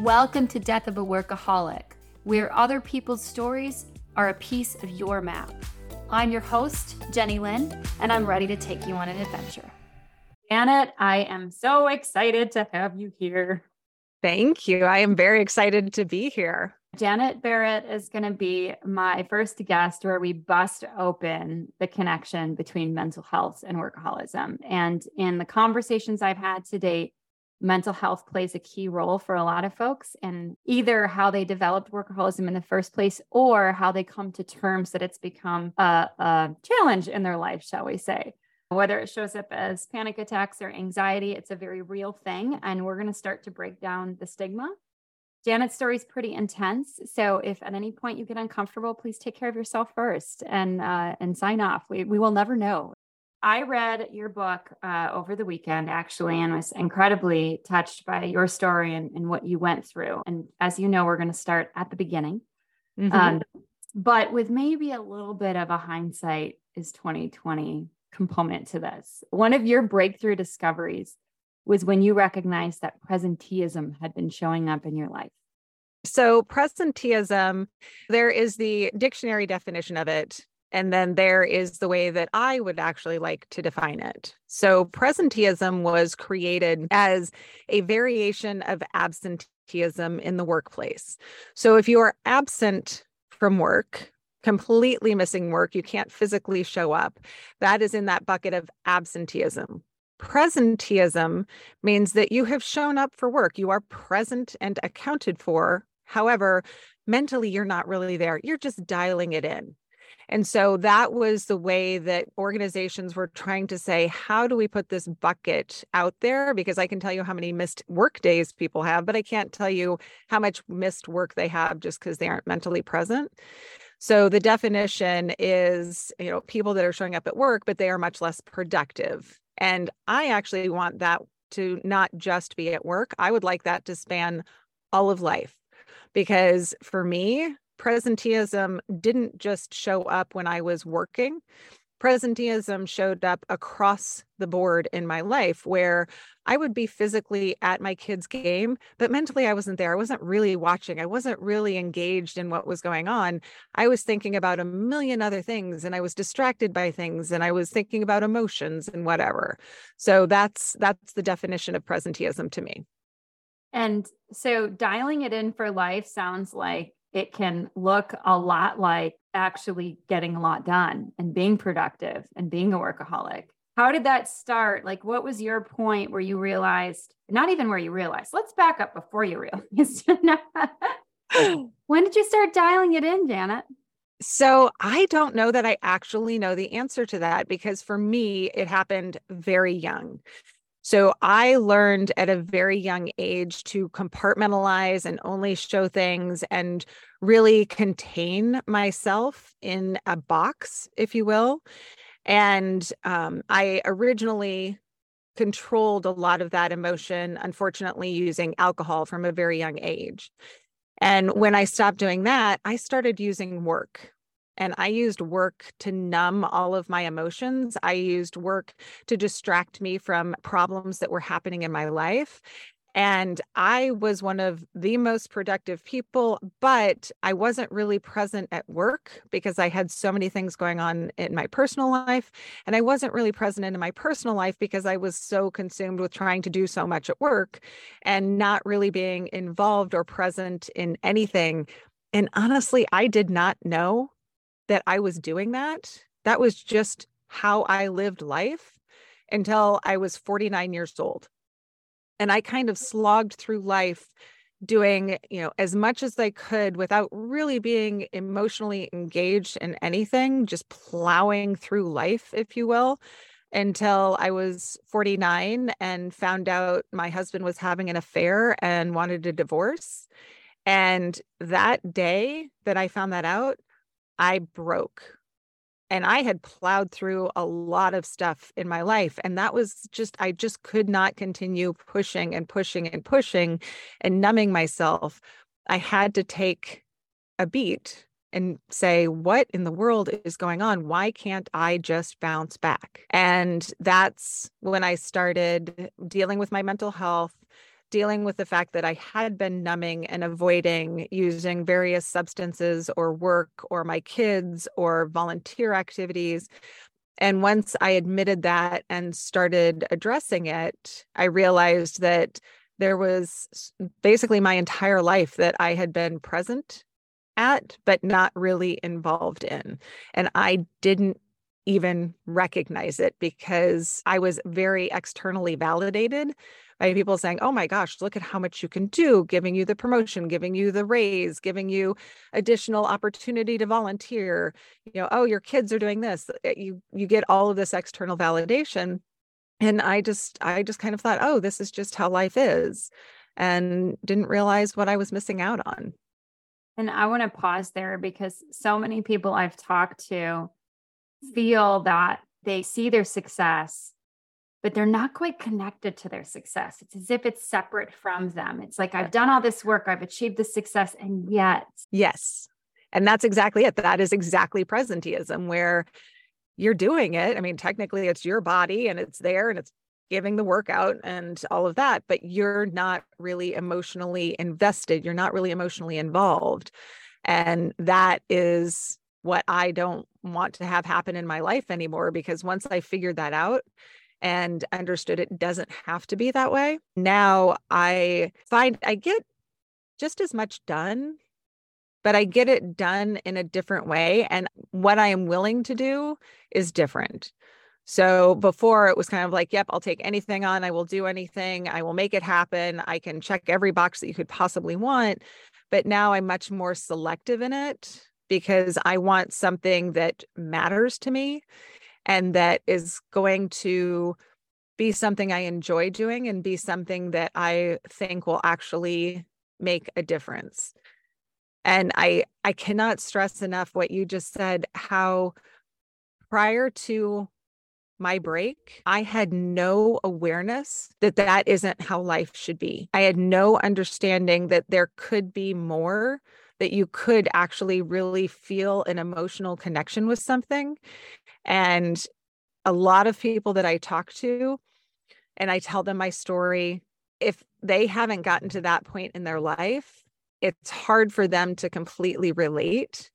Welcome to Death of a Workaholic, where other people's stories are a piece of your map. I'm your host, Jenny Lynn, and I'm ready to take you on an adventure. Janet, I am so excited to have you here. Thank you. I am very excited to be here. Janet Barrett is going to be my first guest where we bust open the connection between mental health and workaholism. And in the conversations I've had to date, mental health plays a key role for a lot of folks and either how they developed workaholism in the first place or how they come to terms that it's become a, a challenge in their life, shall we say. Whether it shows up as panic attacks or anxiety, it's a very real thing. And we're going to start to break down the stigma. Janet's story is pretty intense. So if at any point you get uncomfortable, please take care of yourself first and uh, and sign off. We, we will never know I read your book uh, over the weekend, actually, and was incredibly touched by your story and, and what you went through. And as you know, we're going to start at the beginning, mm-hmm. um, but with maybe a little bit of a hindsight is 2020 component to this. One of your breakthrough discoveries was when you recognized that presenteeism had been showing up in your life. So, presenteeism, there is the dictionary definition of it and then there is the way that I would actually like to define it. So, presenteeism was created as a variation of absenteeism in the workplace. So, if you are absent from work, completely missing work, you can't physically show up, that is in that bucket of absenteeism. Presenteeism means that you have shown up for work, you are present and accounted for. However, mentally, you're not really there. You're just dialing it in. And so that was the way that organizations were trying to say, how do we put this bucket out there? Because I can tell you how many missed work days people have, but I can't tell you how much missed work they have just because they aren't mentally present. So the definition is, you know, people that are showing up at work, but they are much less productive. And I actually want that to not just be at work. I would like that to span all of life because for me, presenteeism didn't just show up when I was working. Presenteeism showed up across the board in my life where I would be physically at my kids' game, but mentally I wasn't there. I wasn't really watching. I wasn't really engaged in what was going on. I was thinking about a million other things and I was distracted by things and I was thinking about emotions and whatever. So that's that's the definition of presenteeism to me. And so dialing it in for life sounds like it can look a lot like actually getting a lot done and being productive and being a workaholic. How did that start? Like, what was your point where you realized, not even where you realized, let's back up before you realized. when did you start dialing it in, Janet? So I don't know that I actually know the answer to that because for me, it happened very young. So I learned at a very young age to compartmentalize and only show things and really contain myself in a box, if you will. And um, I originally controlled a lot of that emotion, unfortunately, using alcohol from a very young age. And when I stopped doing that, I started using work and I used work to numb all of my emotions. I used work to distract me from problems that were happening in my life. And I was one of the most productive people, but I wasn't really present at work because I had so many things going on in my personal life. And I wasn't really present in my personal life because I was so consumed with trying to do so much at work and not really being involved or present in anything. And honestly, I did not know that I was doing that. That was just how I lived life until I was 49 years old. And I kind of slogged through life doing, you know, as much as I could without really being emotionally engaged in anything, just plowing through life, if you will, until I was 49 and found out my husband was having an affair and wanted a divorce. And that day that I found that out, I broke. And I had plowed through a lot of stuff in my life. And that was just, I just could not continue pushing and pushing and pushing and numbing myself. I had to take a beat and say, what in the world is going on? Why can't I just bounce back? And that's when I started dealing with my mental health, dealing with the fact that I had been numbing and avoiding using various substances or work or my kids or volunteer activities. And once I admitted that and started addressing it, I realized that there was basically my entire life that I had been present at, but not really involved in. And I didn't even recognize it because I was very externally validated by people saying, Oh my gosh, look at how much you can do, giving you the promotion, giving you the raise, giving you additional opportunity to volunteer. You know, oh, your kids are doing this. Eh, you you get all of this external validation. And I just I just kind of thought, oh, this is just how life is. And didn't realize what I was missing out on. And I want to pause there because so many people I've talked to feel that they see their success, but they're not quite connected to their success. It's as if it's separate from them. It's like, I've done all this work, I've achieved the success, and yet. Yes. And that's exactly it. That is exactly presenteeism, where you're doing it. I mean, technically, it's your body and it's there and it's giving the workout and all of that, but you're not really emotionally invested. You're not really emotionally involved. And that is what I don't want to have happen in my life anymore because once I figured that out and understood it doesn't have to be that way, now I find I get just as much done, but I get it done in a different way. And what I am willing to do is different. So before it was kind of like, yep, I'll take anything on. I will do anything. I will make it happen. I can check every box that you could possibly want. But now I'm much more selective in it because I want something that matters to me and that is going to be something I enjoy doing and be something that I think will actually make a difference. And I I cannot stress enough what you just said how prior to my break, I had no awareness that that isn't how life should be. I had no understanding that there could be more that you could actually really feel an emotional connection with something. And a lot of people that I talk to and I tell them my story, if they haven't gotten to that point in their life, it's hard for them to completely relate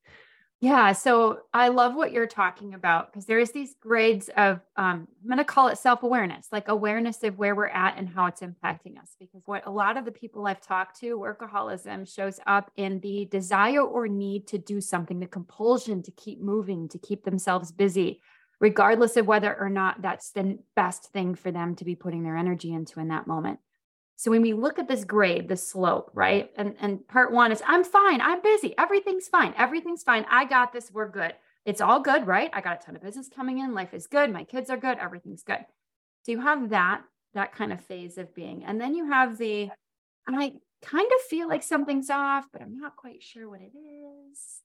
yeah. So I love what you're talking about because there's these grades of, um, I'm going to call it self awareness, like awareness of where we're at and how it's impacting us. Because what a lot of the people I've talked to, workaholism shows up in the desire or need to do something, the compulsion to keep moving, to keep themselves busy, regardless of whether or not that's the best thing for them to be putting their energy into in that moment. So when we look at this grade, the slope, right? And and part one is I'm fine, I'm busy, everything's fine, everything's fine. I got this, we're good. It's all good, right? I got a ton of business coming in, life is good, my kids are good, everything's good. So you have that that kind of phase of being. And then you have the I kind of feel like something's off, but I'm not quite sure what it is.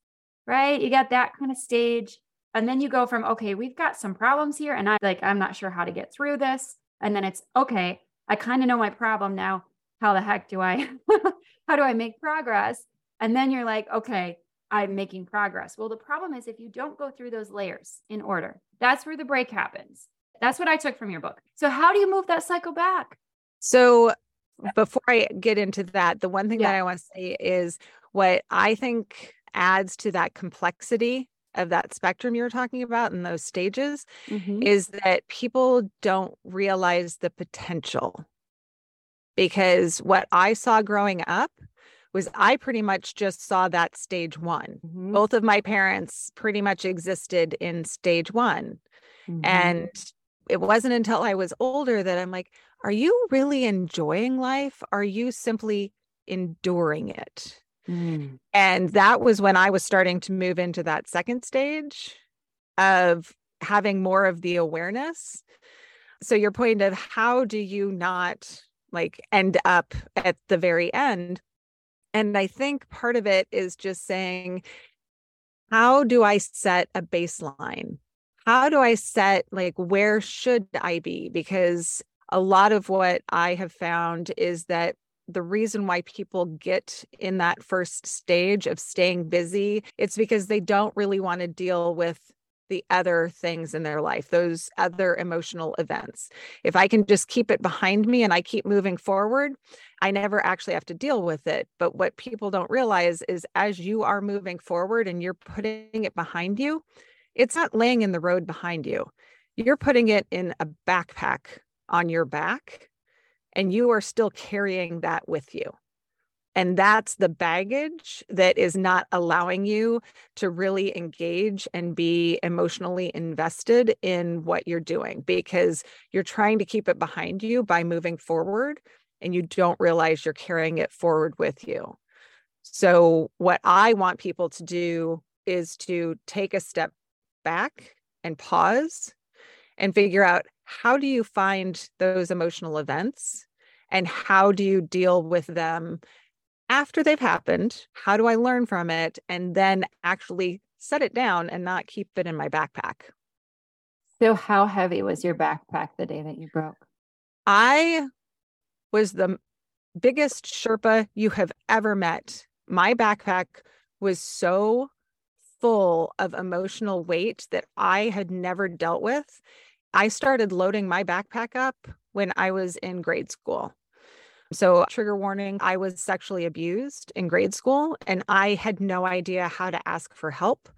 Right? You got that kind of stage. And then you go from, okay, we've got some problems here. And I like, I'm not sure how to get through this. And then it's, okay, I kind of know my problem now. How the heck do I, how do I make progress? And then you're like, okay, I'm making progress. Well, the problem is if you don't go through those layers in order, that's where the break happens. That's what I took from your book. So, how do you move that cycle back? So, before I get into that, the one thing yeah. that I want to say is what I think adds to that complexity of that spectrum you're talking about in those stages mm-hmm. is that people don't realize the potential. Because what I saw growing up was I pretty much just saw that stage one. Mm-hmm. Both of my parents pretty much existed in stage one. Mm-hmm. And it wasn't until I was older that I'm like, are you really enjoying life? Are you simply enduring it? Mm. And that was when I was starting to move into that second stage of having more of the awareness. So, your point of how do you not like end up at the very end? And I think part of it is just saying, how do I set a baseline? How do I set, like, where should I be? Because a lot of what I have found is that the reason why people get in that first stage of staying busy it's because they don't really want to deal with the other things in their life, those other emotional events. If I can just keep it behind me and I keep moving forward, I never actually have to deal with it. But what people don't realize is as you are moving forward and you're putting it behind you, it's not laying in the road behind you. You're putting it in a backpack on your back, and you are still carrying that with you. And that's the baggage that is not allowing you to really engage and be emotionally invested in what you're doing because you're trying to keep it behind you by moving forward and you don't realize you're carrying it forward with you. So, what I want people to do is to take a step back and pause and figure out how do you find those emotional events and how do you deal with them after they've happened, how do I learn from it and then actually set it down and not keep it in my backpack? So, how heavy was your backpack the day that you broke? I was the biggest Sherpa you have ever met. My backpack was so full of emotional weight that I had never dealt with. I started loading my backpack up when I was in grade school. So, trigger warning I was sexually abused in grade school, and I had no idea how to ask for help.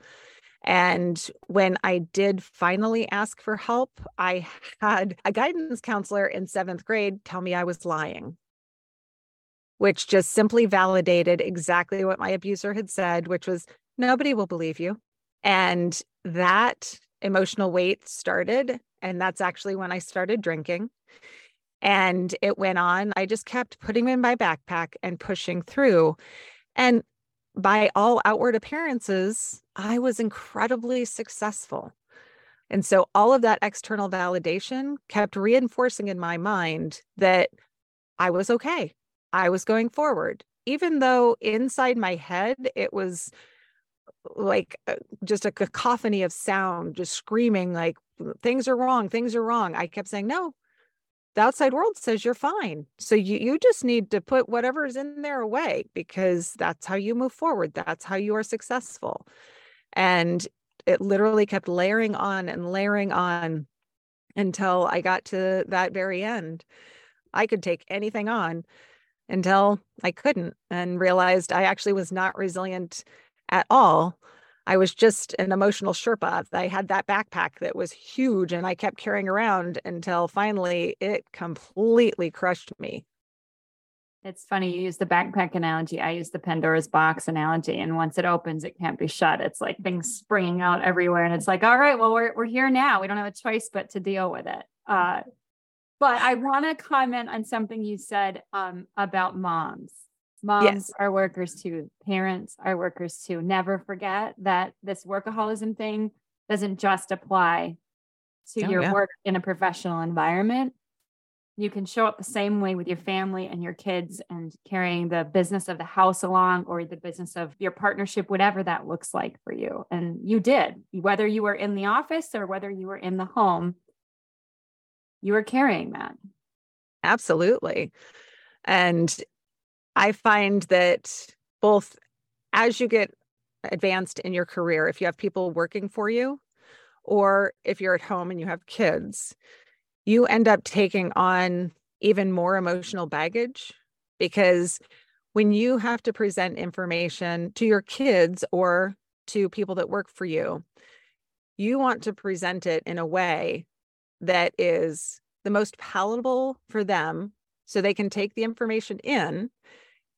And when I did finally ask for help, I had a guidance counselor in seventh grade tell me I was lying, which just simply validated exactly what my abuser had said, which was nobody will believe you. And that emotional weight started. And that's actually when I started drinking. And it went on. I just kept putting in my backpack and pushing through. And by all outward appearances, I was incredibly successful. And so all of that external validation kept reinforcing in my mind that I was okay. I was going forward, even though inside my head it was like uh, just a cacophony of sound, just screaming, like, things are wrong, things are wrong. I kept saying, no, the outside world says you're fine. So you, you just need to put whatever's in there away because that's how you move forward. That's how you are successful. And it literally kept layering on and layering on until I got to that very end. I could take anything on until I couldn't and realized I actually was not resilient at all. I was just an emotional Sherpa. I had that backpack that was huge and I kept carrying around until finally it completely crushed me. It's funny you use the backpack analogy. I use the Pandora's box analogy. And once it opens, it can't be shut. It's like things springing out everywhere. And it's like, all right, well, we're, we're here now. We don't have a choice but to deal with it. Uh, but I want to comment on something you said um, about moms Moms yes. are workers too. Parents are workers too. Never forget that this workaholism thing doesn't just apply to oh, your yeah. work in a professional environment. You can show up the same way with your family and your kids and carrying the business of the house along or the business of your partnership, whatever that looks like for you. And you did, whether you were in the office or whether you were in the home, you were carrying that. Absolutely. And I find that both as you get advanced in your career, if you have people working for you, or if you're at home and you have kids, you end up taking on even more emotional baggage because when you have to present information to your kids or to people that work for you, you want to present it in a way that is the most palatable for them so they can take the information in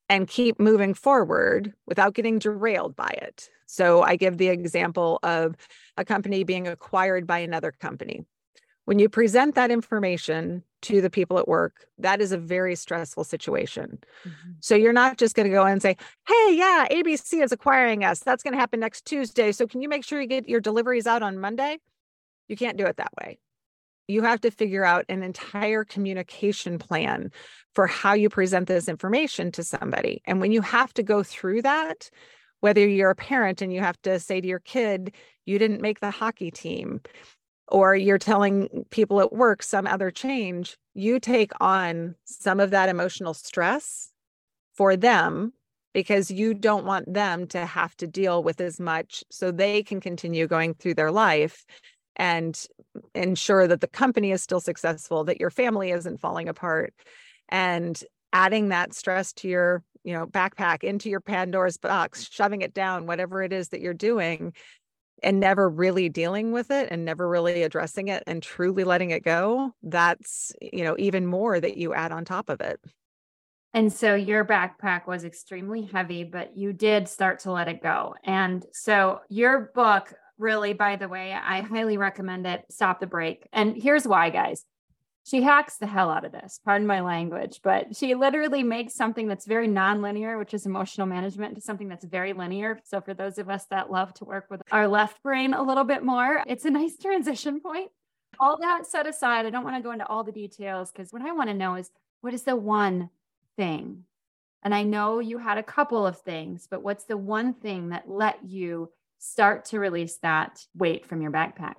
and keep moving forward without getting derailed by it. So I give the example of a company being acquired by another company. When you present that information to the people at work, that is a very stressful situation. Mm-hmm. So you're not just going to go and say, "Hey, yeah, ABC is acquiring us. That's going to happen next Tuesday. So can you make sure you get your deliveries out on Monday?" You can't do it that way you have to figure out an entire communication plan for how you present this information to somebody. And when you have to go through that, whether you're a parent and you have to say to your kid, you didn't make the hockey team, or you're telling people at work some other change, you take on some of that emotional stress for them because you don't want them to have to deal with as much so they can continue going through their life and ensure that the company is still successful, that your family isn't falling apart. And adding that stress to your, you know, backpack into your Pandora's box, shoving it down, whatever it is that you're doing, and never really dealing with it and never really addressing it and truly letting it go, that's, you know, even more that you add on top of it. And so your backpack was extremely heavy, but you did start to let it go. And so your book, really, by the way, I highly recommend it. Stop the Break. And here's why, guys. She hacks the hell out of this, pardon my language, but she literally makes something that's very non-linear, which is emotional management, to something that's very linear. So for those of us that love to work with our left brain a little bit more, it's a nice transition point. All that set aside, I don't want to go into all the details because what I want to know is what is the one thing? And I know you had a couple of things, but what's the one thing that let you start to release that weight from your backpack?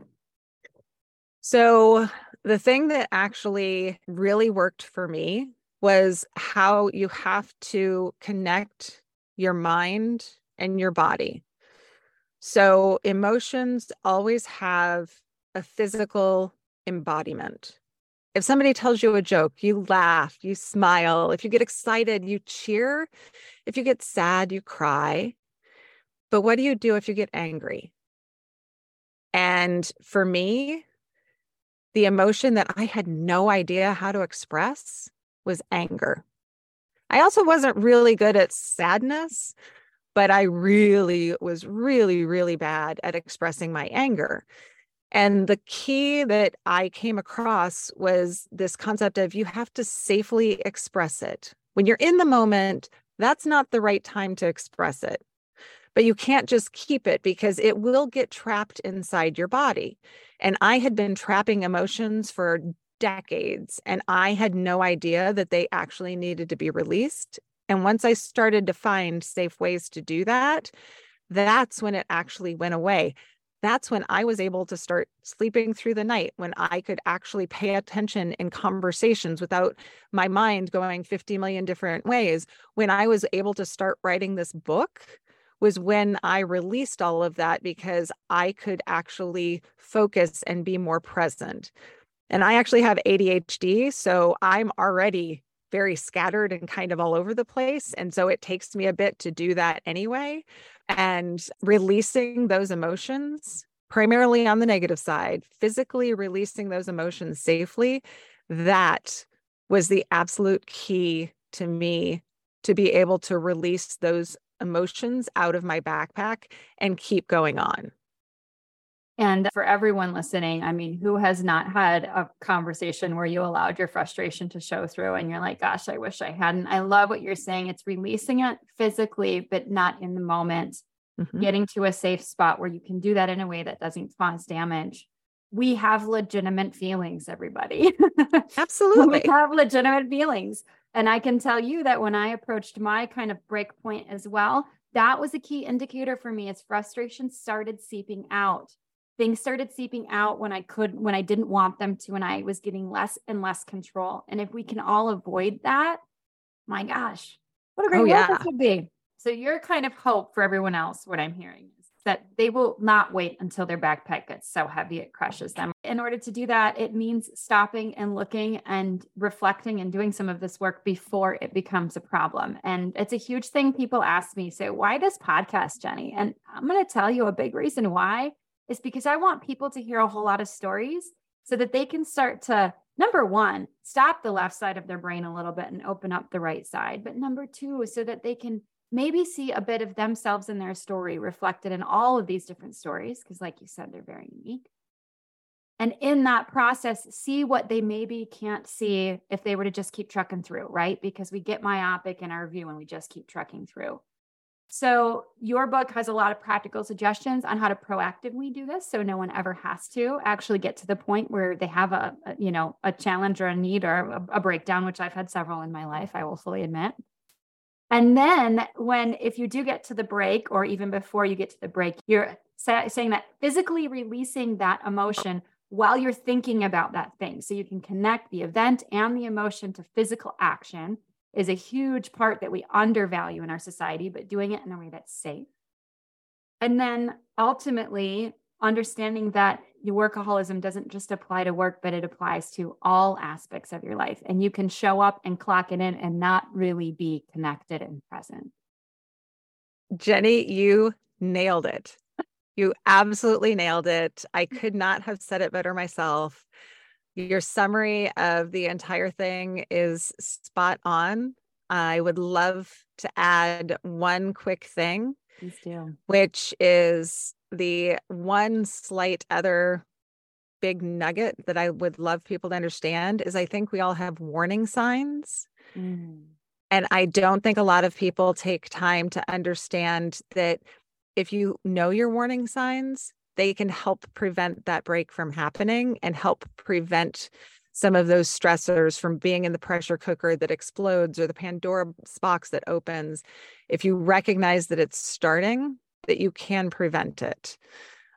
So, the thing that actually really worked for me was how you have to connect your mind and your body. So, emotions always have a physical embodiment. If somebody tells you a joke, you laugh, you smile. If you get excited, you cheer. If you get sad, you cry. But what do you do if you get angry? And for me, the emotion that I had no idea how to express was anger. I also wasn't really good at sadness, but I really was really, really bad at expressing my anger. And the key that I came across was this concept of you have to safely express it. When you're in the moment, that's not the right time to express it but you can't just keep it because it will get trapped inside your body. And I had been trapping emotions for decades and I had no idea that they actually needed to be released. And once I started to find safe ways to do that, that's when it actually went away. That's when I was able to start sleeping through the night, when I could actually pay attention in conversations without my mind going 50 million different ways. When I was able to start writing this book was when I released all of that because I could actually focus and be more present. And I actually have ADHD, so I'm already very scattered and kind of all over the place. And so it takes me a bit to do that anyway. And releasing those emotions, primarily on the negative side, physically releasing those emotions safely, that was the absolute key to me to be able to release those emotions out of my backpack and keep going on. And for everyone listening, I mean, who has not had a conversation where you allowed your frustration to show through and you're like, gosh, I wish I hadn't? I love what you're saying. It's releasing it physically, but not in the moment, mm-hmm. getting to a safe spot where you can do that in a way that doesn't cause damage. We have legitimate feelings, everybody. Absolutely. we have legitimate feelings. And I can tell you that when I approached my kind of break point as well, that was a key indicator for me as frustration started seeping out. Things started seeping out when I could, when I didn't want them to, and I was getting less and less control. And if we can all avoid that, my gosh, what a great oh, yeah. this would be. So you're kind of hope for everyone else, what I'm hearing is that they will not wait until their backpack gets so heavy it crushes them. In order to do that, it means stopping and looking and reflecting and doing some of this work before it becomes a problem. And it's a huge thing people ask me, say, why this podcast, Jenny? And I'm going to tell you a big reason why is because I want people to hear a whole lot of stories so that they can start to number one, stop the left side of their brain a little bit and open up the right side. But number two, so that they can maybe see a bit of themselves in their story reflected in all of these different stories, because, like you said, they're very unique. And in that process, see what they maybe can't see if they were to just keep trucking through, right? Because we get myopic in our view and we just keep trucking through. So, your book has a lot of practical suggestions on how to proactively do this so no one ever has to actually get to the point where they have a, a you know, a challenge or a need or a, a breakdown, which I've had several in my life, I will fully admit. And then when, if you do get to the break, or even before you get to the break, you're sa- saying that physically releasing that emotion while you're thinking about that thing. So you can connect the event and the emotion to physical action. is a huge part that we undervalue in our society, but doing it in a way that's safe. And then ultimately, understanding that your workaholism doesn't just apply to work, but it applies to all aspects of your life. And you can show up and clock it in and not really be connected and present. Jenny, you nailed it. You absolutely nailed it. I could not have said it better myself. Your summary of the entire thing is spot on. I would love to add one quick thing, which is the one slight other big nugget that I would love people to understand is I think we all have warning signs. Mm. And I don't think a lot of people take time to understand that if you know your warning signs, they can help prevent that break from happening and help prevent some of those stressors from being in the pressure cooker that explodes or the Pandora box that opens. If you recognize that it's starting, that you can prevent it.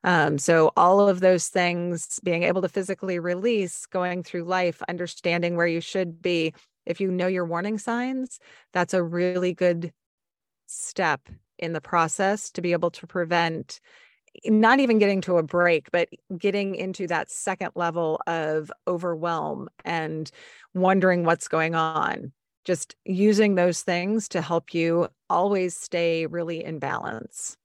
Um, so, all of those things, being able to physically release, going through life, understanding where you should be, if you know your warning signs, that's a really good step in the process to be able to prevent not even getting to a break, but getting into that second level of overwhelm and wondering what's going on. Just using those things to help you always stay really in balance.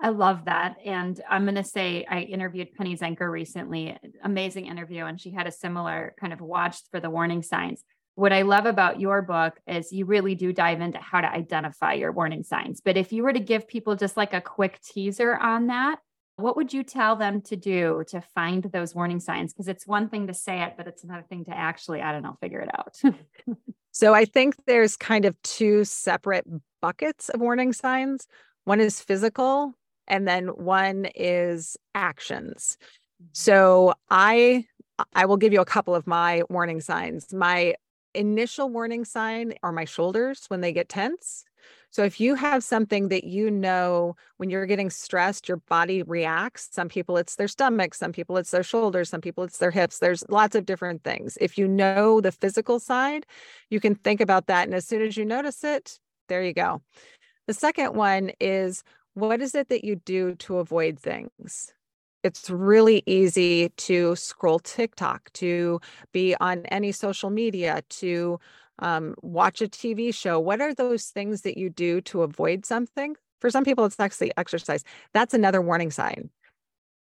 I love that. And I'm going to say I interviewed Penny Zenker recently, amazing interview, and she had a similar kind of watch for the warning signs. What I love about your book is you really do dive into how to identify your warning signs. But if you were to give people just like a quick teaser on that, what would you tell them to do to find those warning signs? Because it's one thing to say it, but it's another thing to actually, I don't know, figure it out. so I think there's kind of two separate buckets of warning signs. One is physical, and then one is actions. Mm-hmm. So I I will give you a couple of my warning signs. My initial warning sign are my shoulders when they get tense. So if you have something that you know when you're getting stressed, your body reacts. Some people it's their stomach, some people it's their shoulders, some people it's their hips. There's lots of different things. If you know the physical side, you can think about that. And as soon as you notice it, there you go. The second one is what is it that you do to avoid things? It's really easy to scroll TikTok, to be on any social media, to um, watch a TV show. What are those things that you do to avoid something? For some people, it's actually exercise. That's another warning sign.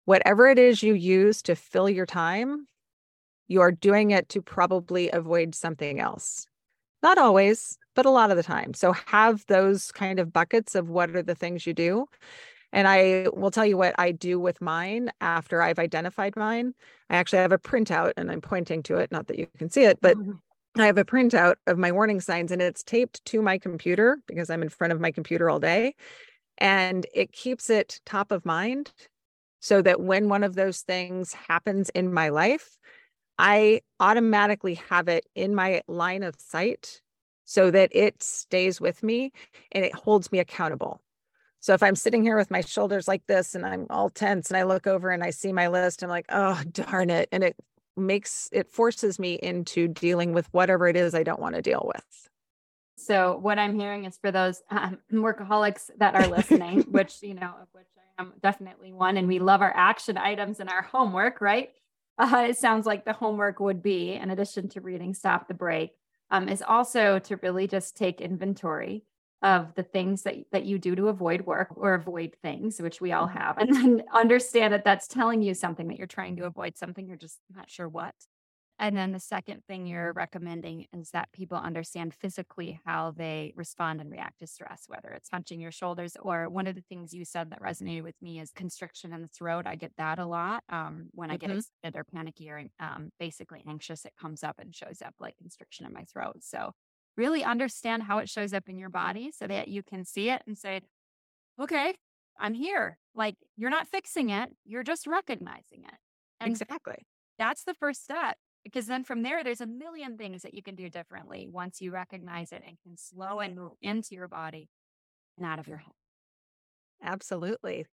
Whatever it is you use to fill your time, you are doing it to probably avoid something else. Not always, but a lot of the time. So have those kind of buckets of what are the things you do. And I will tell you what I do with mine after I've identified mine. I actually have a printout and I'm pointing to it, not that you can see it, but mm-hmm. I have a printout of my warning signs and it's taped to my computer because I'm in front of my computer all day. And it keeps it top of mind so that when one of those things happens in my life, I automatically have it in my line of sight so that it stays with me and it holds me accountable. So if I'm sitting here with my shoulders like this and I'm all tense and I look over and I see my list, I'm like, oh, darn it. And it makes it forces me into dealing with whatever it is I don't want to deal with. So what I'm hearing is for those um, workaholics that are listening, which, you know, of which I am definitely one, and we love our action items and our homework, right? Uh, it sounds like the homework would be, in addition to reading Stop the Break, um, is also to really just take inventory of the things that, that you do to avoid work or avoid things, which we all mm-hmm. have, and then understand that that's telling you something that you're trying to avoid something, you're just not sure what. And then the second thing you're recommending is that people understand physically how they respond and react to stress, whether it's hunching your shoulders or one of the things you said that resonated with me is constriction in the throat. I get that a lot um, when I get mm-hmm. excited or panicky or um, basically anxious. It comes up and shows up like constriction in my throat. So really understand how it shows up in your body so that you can see it and say, okay, I'm here. Like you're not fixing it, you're just recognizing it. And exactly. That's the first step because then from there, there's a million things that you can do differently once you recognize it and can slow and move into your body and out of your head. Absolutely.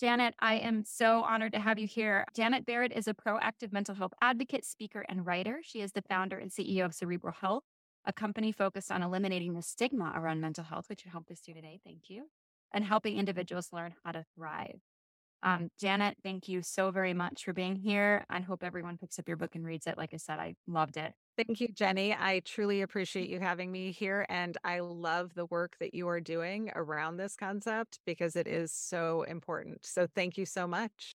Janet, I am so honored to have you here. Janet Barrett is a proactive mental health advocate, speaker, and writer. She is the founder and CEO of Cerebral Health, a company focused on eliminating the stigma around mental health, which you helped us do today. Thank you. And helping individuals learn how to thrive. Um, Janet, thank you so very much for being here. I hope everyone picks up your book and reads it. Like I said, I loved it. Thank you, Jenny. I truly appreciate you having me here. And I love the work that you are doing around this concept because it is so important. So thank you so much.